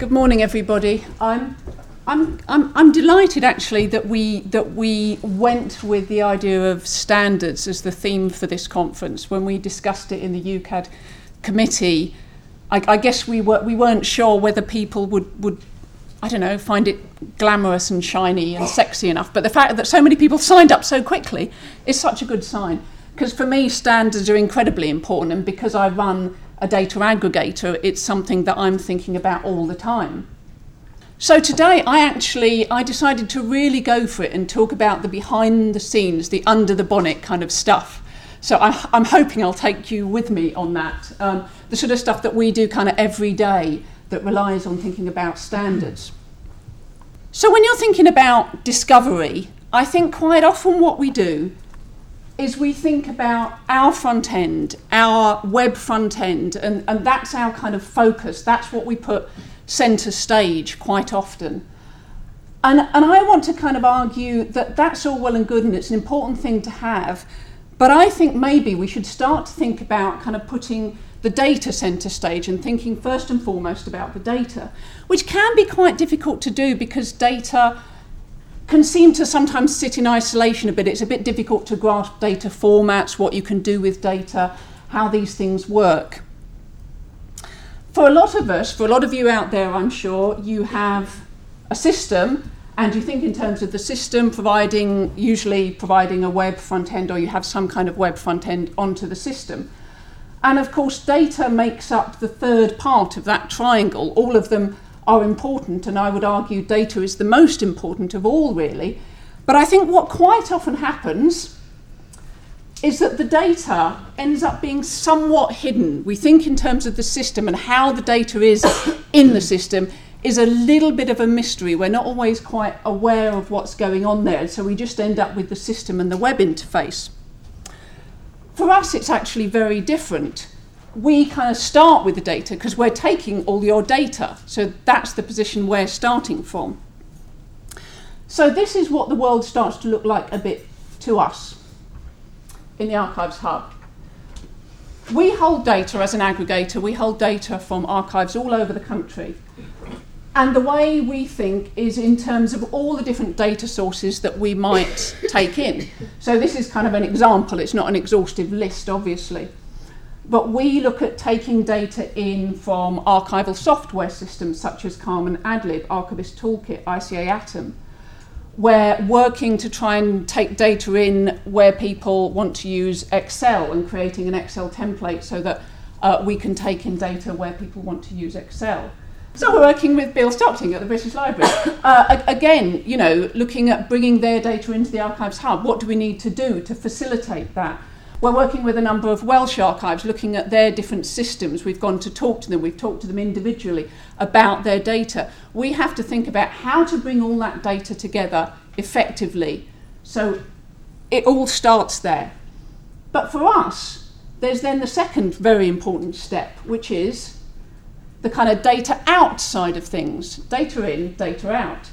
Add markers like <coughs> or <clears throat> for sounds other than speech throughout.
Good morning, everybody. I'm, I'm, I'm, I'm delighted actually that we, that we went with the idea of standards as the theme for this conference. When we discussed it in the UKAD committee, I, I guess we, were, we weren't sure whether people would, would, I don't know, find it glamorous and shiny and sexy enough. But the fact that so many people signed up so quickly is such a good sign. Because for me, standards are incredibly important, and because I run a data aggregator, it's something that I'm thinking about all the time. So today I actually I decided to really go for it and talk about the behind the scenes, the under the bonnet kind of stuff. So I, am hoping I'll take you with me on that. Um, the sort of stuff that we do kind of every day that relies on thinking about standards. So when you're thinking about discovery, I think quite often what we do is we think about our front end, our web front end, and, and that's our kind of focus. That's what we put centre stage quite often. And, and I want to kind of argue that that's all well and good and it's an important thing to have. But I think maybe we should start to think about kind of putting the data centre stage and thinking first and foremost about the data, which can be quite difficult to do because data can seem to sometimes sit in isolation a bit. It's a bit difficult to grasp data formats, what you can do with data, how these things work. For a lot of us, for a lot of you out there, I'm sure, you have a system and you think in terms of the system providing, usually providing a web front end, or you have some kind of web front end onto the system. And of course, data makes up the third part of that triangle. All of them are important, and I would argue data is the most important of all, really. But I think what quite often happens is that the data ends up being somewhat hidden. We think in terms of the system and how the data is <coughs> in the system is a little bit of a mystery. We're not always quite aware of what's going on there, so we just end up with the system and the web interface. For us, it's actually very different we kind of start with the data because we're taking all your data. So that's the position we're starting from. So this is what the world starts to look like a bit to us in the Archives Hub. We hold data as an aggregator, we hold data from archives all over the country. And the way we think is in terms of all the different data sources that we might take in. So this is kind of an example, it's not an exhaustive list, obviously. But we look at taking data in from archival software systems such as Calm and AdLib, Archivist Toolkit, ICA Atom. We're working to try and take data in where people want to use Excel and creating an Excel template so that uh, we can take in data where people want to use Excel. So we're working with Bill Stockting at the British Library. Uh, again, you know, looking at bringing their data into the Archives Hub. What do we need to do to facilitate that? We're working with a number of Welsh archives looking at their different systems. We've gone to talk to them, we've talked to them individually about their data. We have to think about how to bring all that data together effectively. So it all starts there. But for us, there's then the second very important step, which is the kind of data outside of things data in, data out.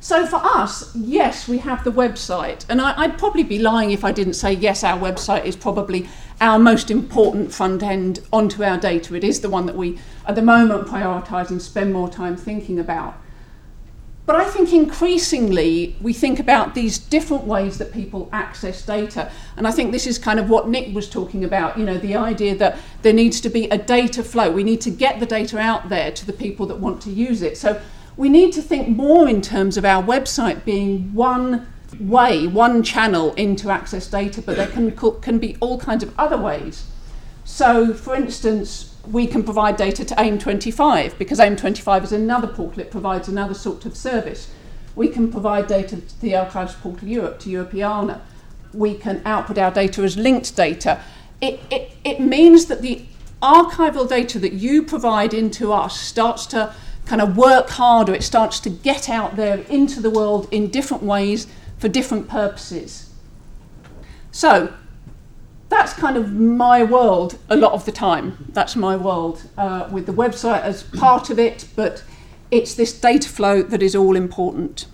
So for us, yes, we have the website. And I, would probably be lying if I didn't say, yes, our website is probably our most important front end onto our data. It is the one that we, at the moment, prioritise and spend more time thinking about. But I think increasingly we think about these different ways that people access data. And I think this is kind of what Nick was talking about, you know, the idea that there needs to be a data flow. We need to get the data out there to the people that want to use it. So we need to think more in terms of our website being one way, one channel into access data, but there can, can be all kinds of other ways. So, for instance, we can provide data to AIM25 because AIM25 is another portal, it provides another sort of service. We can provide data to the Archives Portal Europe, to Europeana. We can output our data as linked data. It, it, it means that the archival data that you provide into us starts to kind of work harder, it starts to get out there into the world in different ways for different purposes. So, that's kind of my world a lot of the time. That's my world uh, with the website as part of it, but it's this data flow that is all important.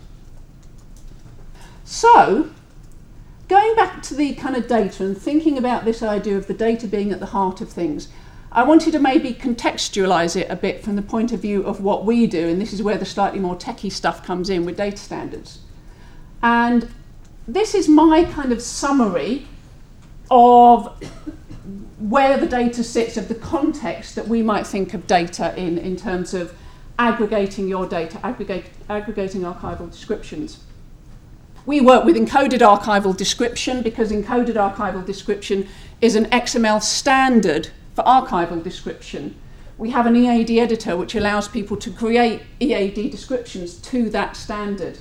So, going back to the kind of data and thinking about this idea of the data being at the heart of things, I wanted to maybe contextualize it a bit from the point of view of what we do, and this is where the slightly more techie stuff comes in with data standards. And this is my kind of summary of where the data sits, of the context that we might think of data in, in terms of aggregating your data, aggregate, aggregating archival descriptions. We work with encoded archival description because encoded archival description is an XML standard for archival description. We have an EAD editor which allows people to create EAD descriptions to that standard.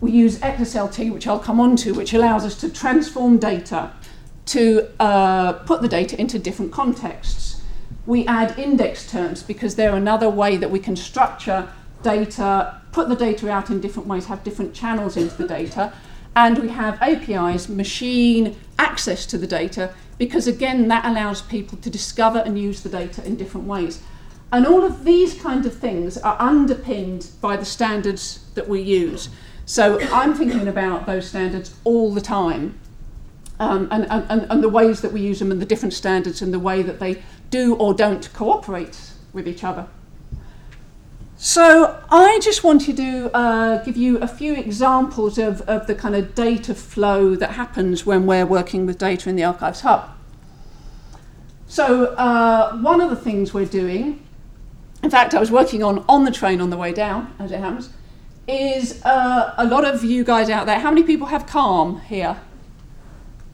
We use XSLT, which I'll come on to, which allows us to transform data to uh, put the data into different contexts. We add index terms because they're another way that we can structure data, put the data out in different ways, have different channels into the data, and we have APIs, machine access to the data, because again, that allows people to discover and use the data in different ways. And all of these kind of things are underpinned by the standards that we use. So I'm thinking about those standards all the time. Um, and, and, and the ways that we use them and the different standards and the way that they do or don't cooperate with each other. So I just wanted to uh, give you a few examples of, of the kind of data flow that happens when we're working with data in the Archives Hub. So uh, one of the things we're doing, in fact, I was working on on the train on the way down, as it happens, is uh, a lot of you guys out there. How many people have Calm here?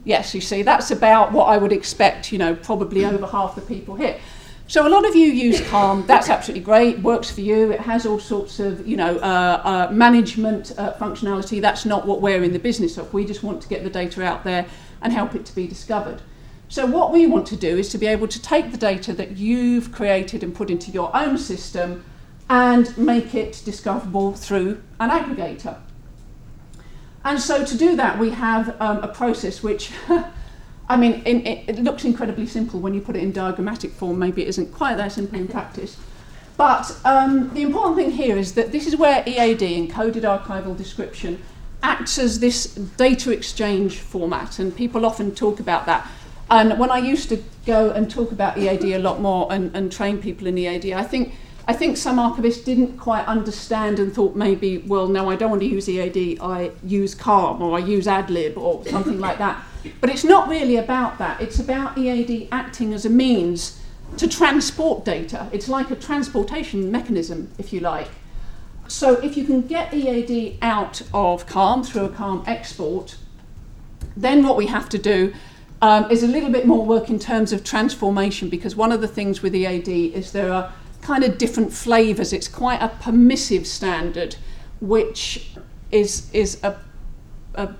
Yes, you see, that's about what I would expect, you know, probably over half the people here. So a lot of you use <coughs> Calm. That's absolutely great. Works for you. It has all sorts of you know uh, uh, management uh, functionality. That's not what we're in the business of. We just want to get the data out there and help it to be discovered. So what we want to do is to be able to take the data that you've created and put into your own system and make it discoverable through an aggregator. And so to do that, we have um, a process which <laughs> I mean, in, it, it looks incredibly simple when you put it in diagrammatic form. Maybe it isn't quite that simple in practice. But um, the important thing here is that this is where EAD, encoded archival description, acts as this data exchange format, and people often talk about that. And when I used to go and talk about EAD a lot more and, and train people in EAD, I think I think some archivists didn't quite understand and thought maybe, well, no, I don't want to use EAD, I use CALM or I use AdLib or something like that. <laughs> But it's not really about that. It's about EAD acting as a means to transport data. It's like a transportation mechanism, if you like. So if you can get EAD out of CALM through a CALM export, then what we have to do um, is a little bit more work in terms of transformation because one of the things with EAD is there are kind of different flavours. It's quite a permissive standard, which is, is a, a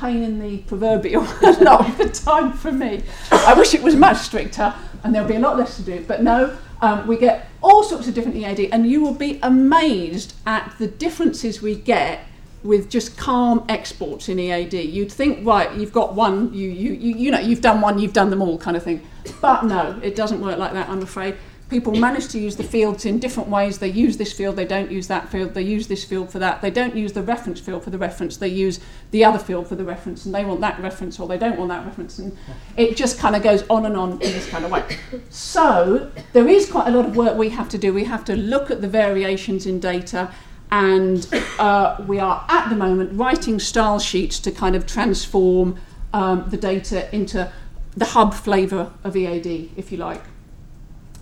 pain in the proverbial a lot of the time for me. I wish it was much stricter and there'll be a lot less to do. But no, um, we get all sorts of different EAD, and you will be amazed at the differences we get with just CALM exports in EAD. You'd think, right, you've got one, you, you, you, you know, you've done one, you've done them all kind of thing. But no, it doesn't work like that, I'm afraid people manage to use the fields in different ways. They use this field, they don't use that field, they use this field for that. They don't use the reference field for the reference, they use the other field for the reference, and they want that reference or they don't want that reference. And it just kind of goes on and on in this kind of way. So there is quite a lot of work we have to do. We have to look at the variations in data. And uh, we are at the moment writing style sheets to kind of transform um, the data into the hub flavour of EAD, if you like.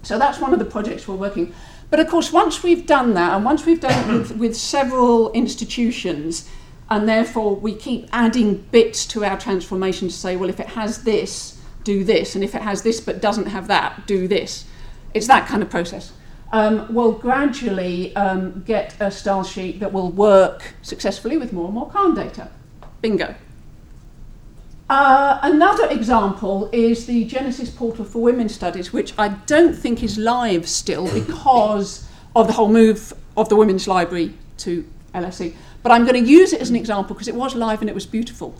So that's one of the projects we're working. But of course, once we've done that, and once we've done it with, with several institutions, and therefore we keep adding bits to our transformation to say, well, if it has this, do this, and if it has this but doesn't have that, do this. It's that kind of process. Um, we'll gradually um, get a style sheet that will work successfully with more and more CALM data. Bingo. Uh, another example is the Genesis portal for women's studies, which I don't think is live still <coughs> because of the whole move of the Women's Library to LSE. But I'm going to use it as an example because it was live and it was beautiful.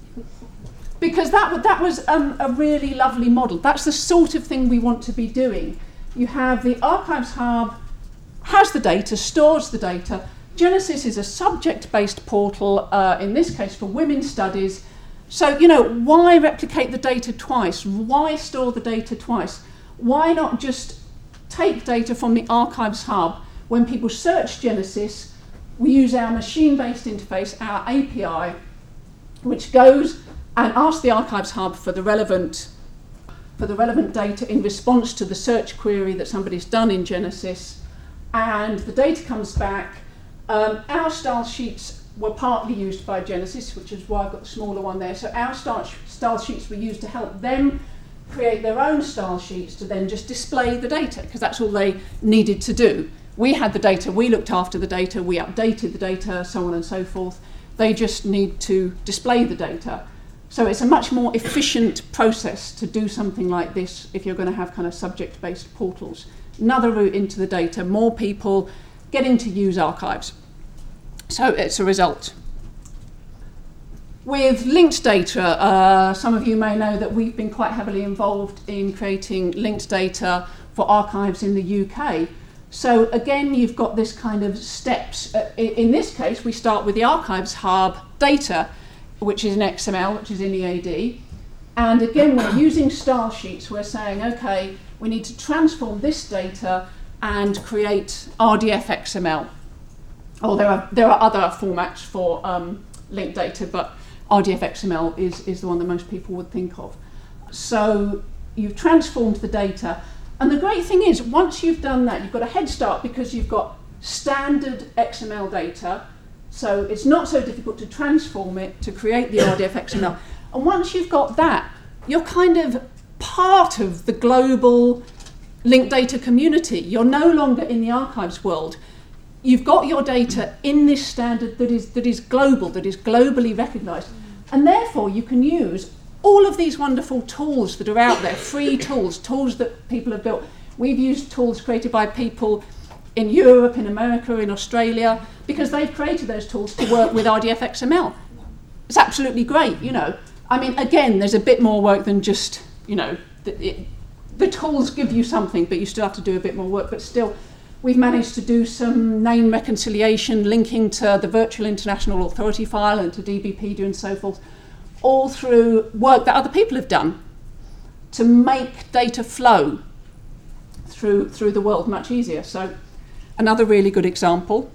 Because that, that was um, a really lovely model. That's the sort of thing we want to be doing. You have the Archives Hub, has the data, stores the data. Genesis is a subject based portal, uh, in this case for women's studies so, you know, why replicate the data twice? Why store the data twice? Why not just take data from the Archives Hub. When people search Genesis, we use our machine based interface, our API, which goes and asks the Archives Hub for the relevant for the relevant data in response to the search query that somebody's done in Genesis, and the data comes back. Um, our style sheets were partly used by Genesis, which is why I've got the smaller one there. So our style, style sheets were used to help them create their own style sheets to then just display the data, because that's all they needed to do. We had the data, we looked after the data, we updated the data, so on and so forth. They just need to display the data. So it's a much more efficient process to do something like this if you're going to have kind of subject based portals. Another route into the data, more people getting to use archives. So it's a result. With linked data, uh, some of you may know that we've been quite heavily involved in creating linked data for archives in the UK. So again, you've got this kind of steps. Uh, in this case, we start with the Archives Hub data, which is in XML, which is in EAD. And again, we're using style sheets. We're saying, okay, we need to transform this data and create RDF XML. Oh, there are there are other formats for um, linked data, but RDF XML is, is the one that most people would think of. So you've transformed the data, and the great thing is, once you've done that, you've got a head start because you've got standard XML data. So it's not so difficult to transform it to create the RDF XML. And once you've got that, you're kind of part of the global linked data community. You're no longer in the archives world. You've got your data in this standard that is, that is global, that is globally recognized. And therefore, you can use all of these wonderful tools that are out there, free tools, tools that people have built. We've used tools created by people in Europe, in America, in Australia, because they've created those tools to work with RDF XML. It's absolutely great, you know. I mean, again, there's a bit more work than just, you know, the, it, the tools give you something, but you still have to do a bit more work. But still, we've managed to do some name reconciliation, linking to the Virtual International Authority file and to DBpedia and so forth all through work that other people have done to make data flow through, through the world much easier. So, another really good example.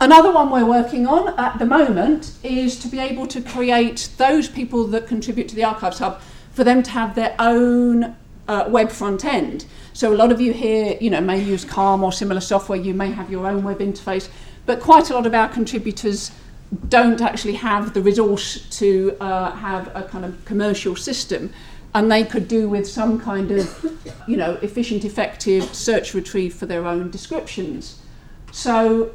Another one we're working on at the moment is to be able to create those people that contribute to the Archives Hub for them to have their own uh, web front end. So a lot of you here, you know, may use Calm or similar software. You may have your own web interface, but quite a lot of our contributors don't actually have the resource to uh, have a kind of commercial system. And they could do with some kind of you know efficient effective search retrieve for their own descriptions. So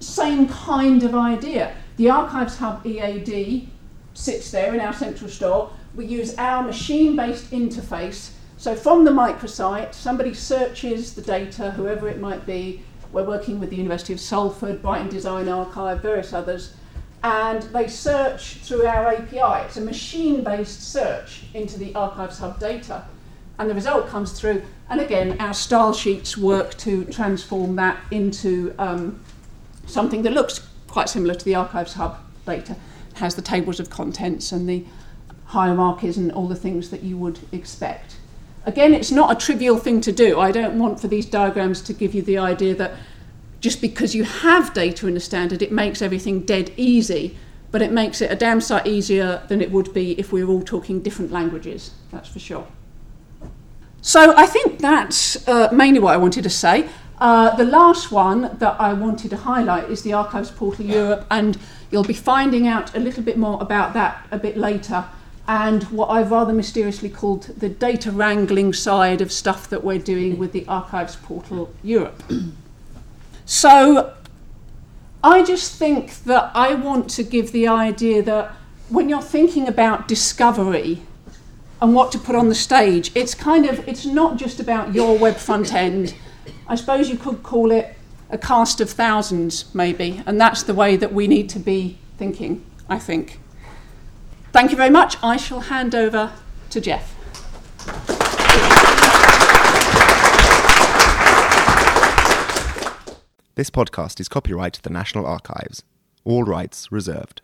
same kind of idea. The archives hub ead sits there in our central store. We use our machine based interface so from the microsite somebody searches the data whoever it might be we're working with the University of Salford, Brighton Design Archive, various others, and they search through our API. It's a machine based search into the Archives Hub data, and the result comes through. And again, our style sheets work to transform that into um, something that looks quite similar to the Archives Hub data. It has the tables of contents and the hierarchies and all the things that you would expect. Again, it's not a trivial thing to do. I don't want for these diagrams to give you the idea that just because you have data in a standard, it makes everything dead easy, but it makes it a damn sight easier than it would be if we were all talking different languages, that's for sure. So I think that's uh, mainly what I wanted to say. Uh, the last one that I wanted to highlight is the Archives Portal Europe, and you'll be finding out a little bit more about that a bit later. And what I've rather mysteriously called the data wrangling side of stuff that we're doing with the Archives Portal Europe. <clears throat> So I just think that I want to give the idea that when you're thinking about discovery and what to put on the stage, it's kind of it's not just about your web front end. I suppose you could call it a cast of thousands, maybe, and that's the way that we need to be thinking, I think. Thank you very much. I shall hand over to Jeff. This podcast is copyright to the National Archives. All rights reserved.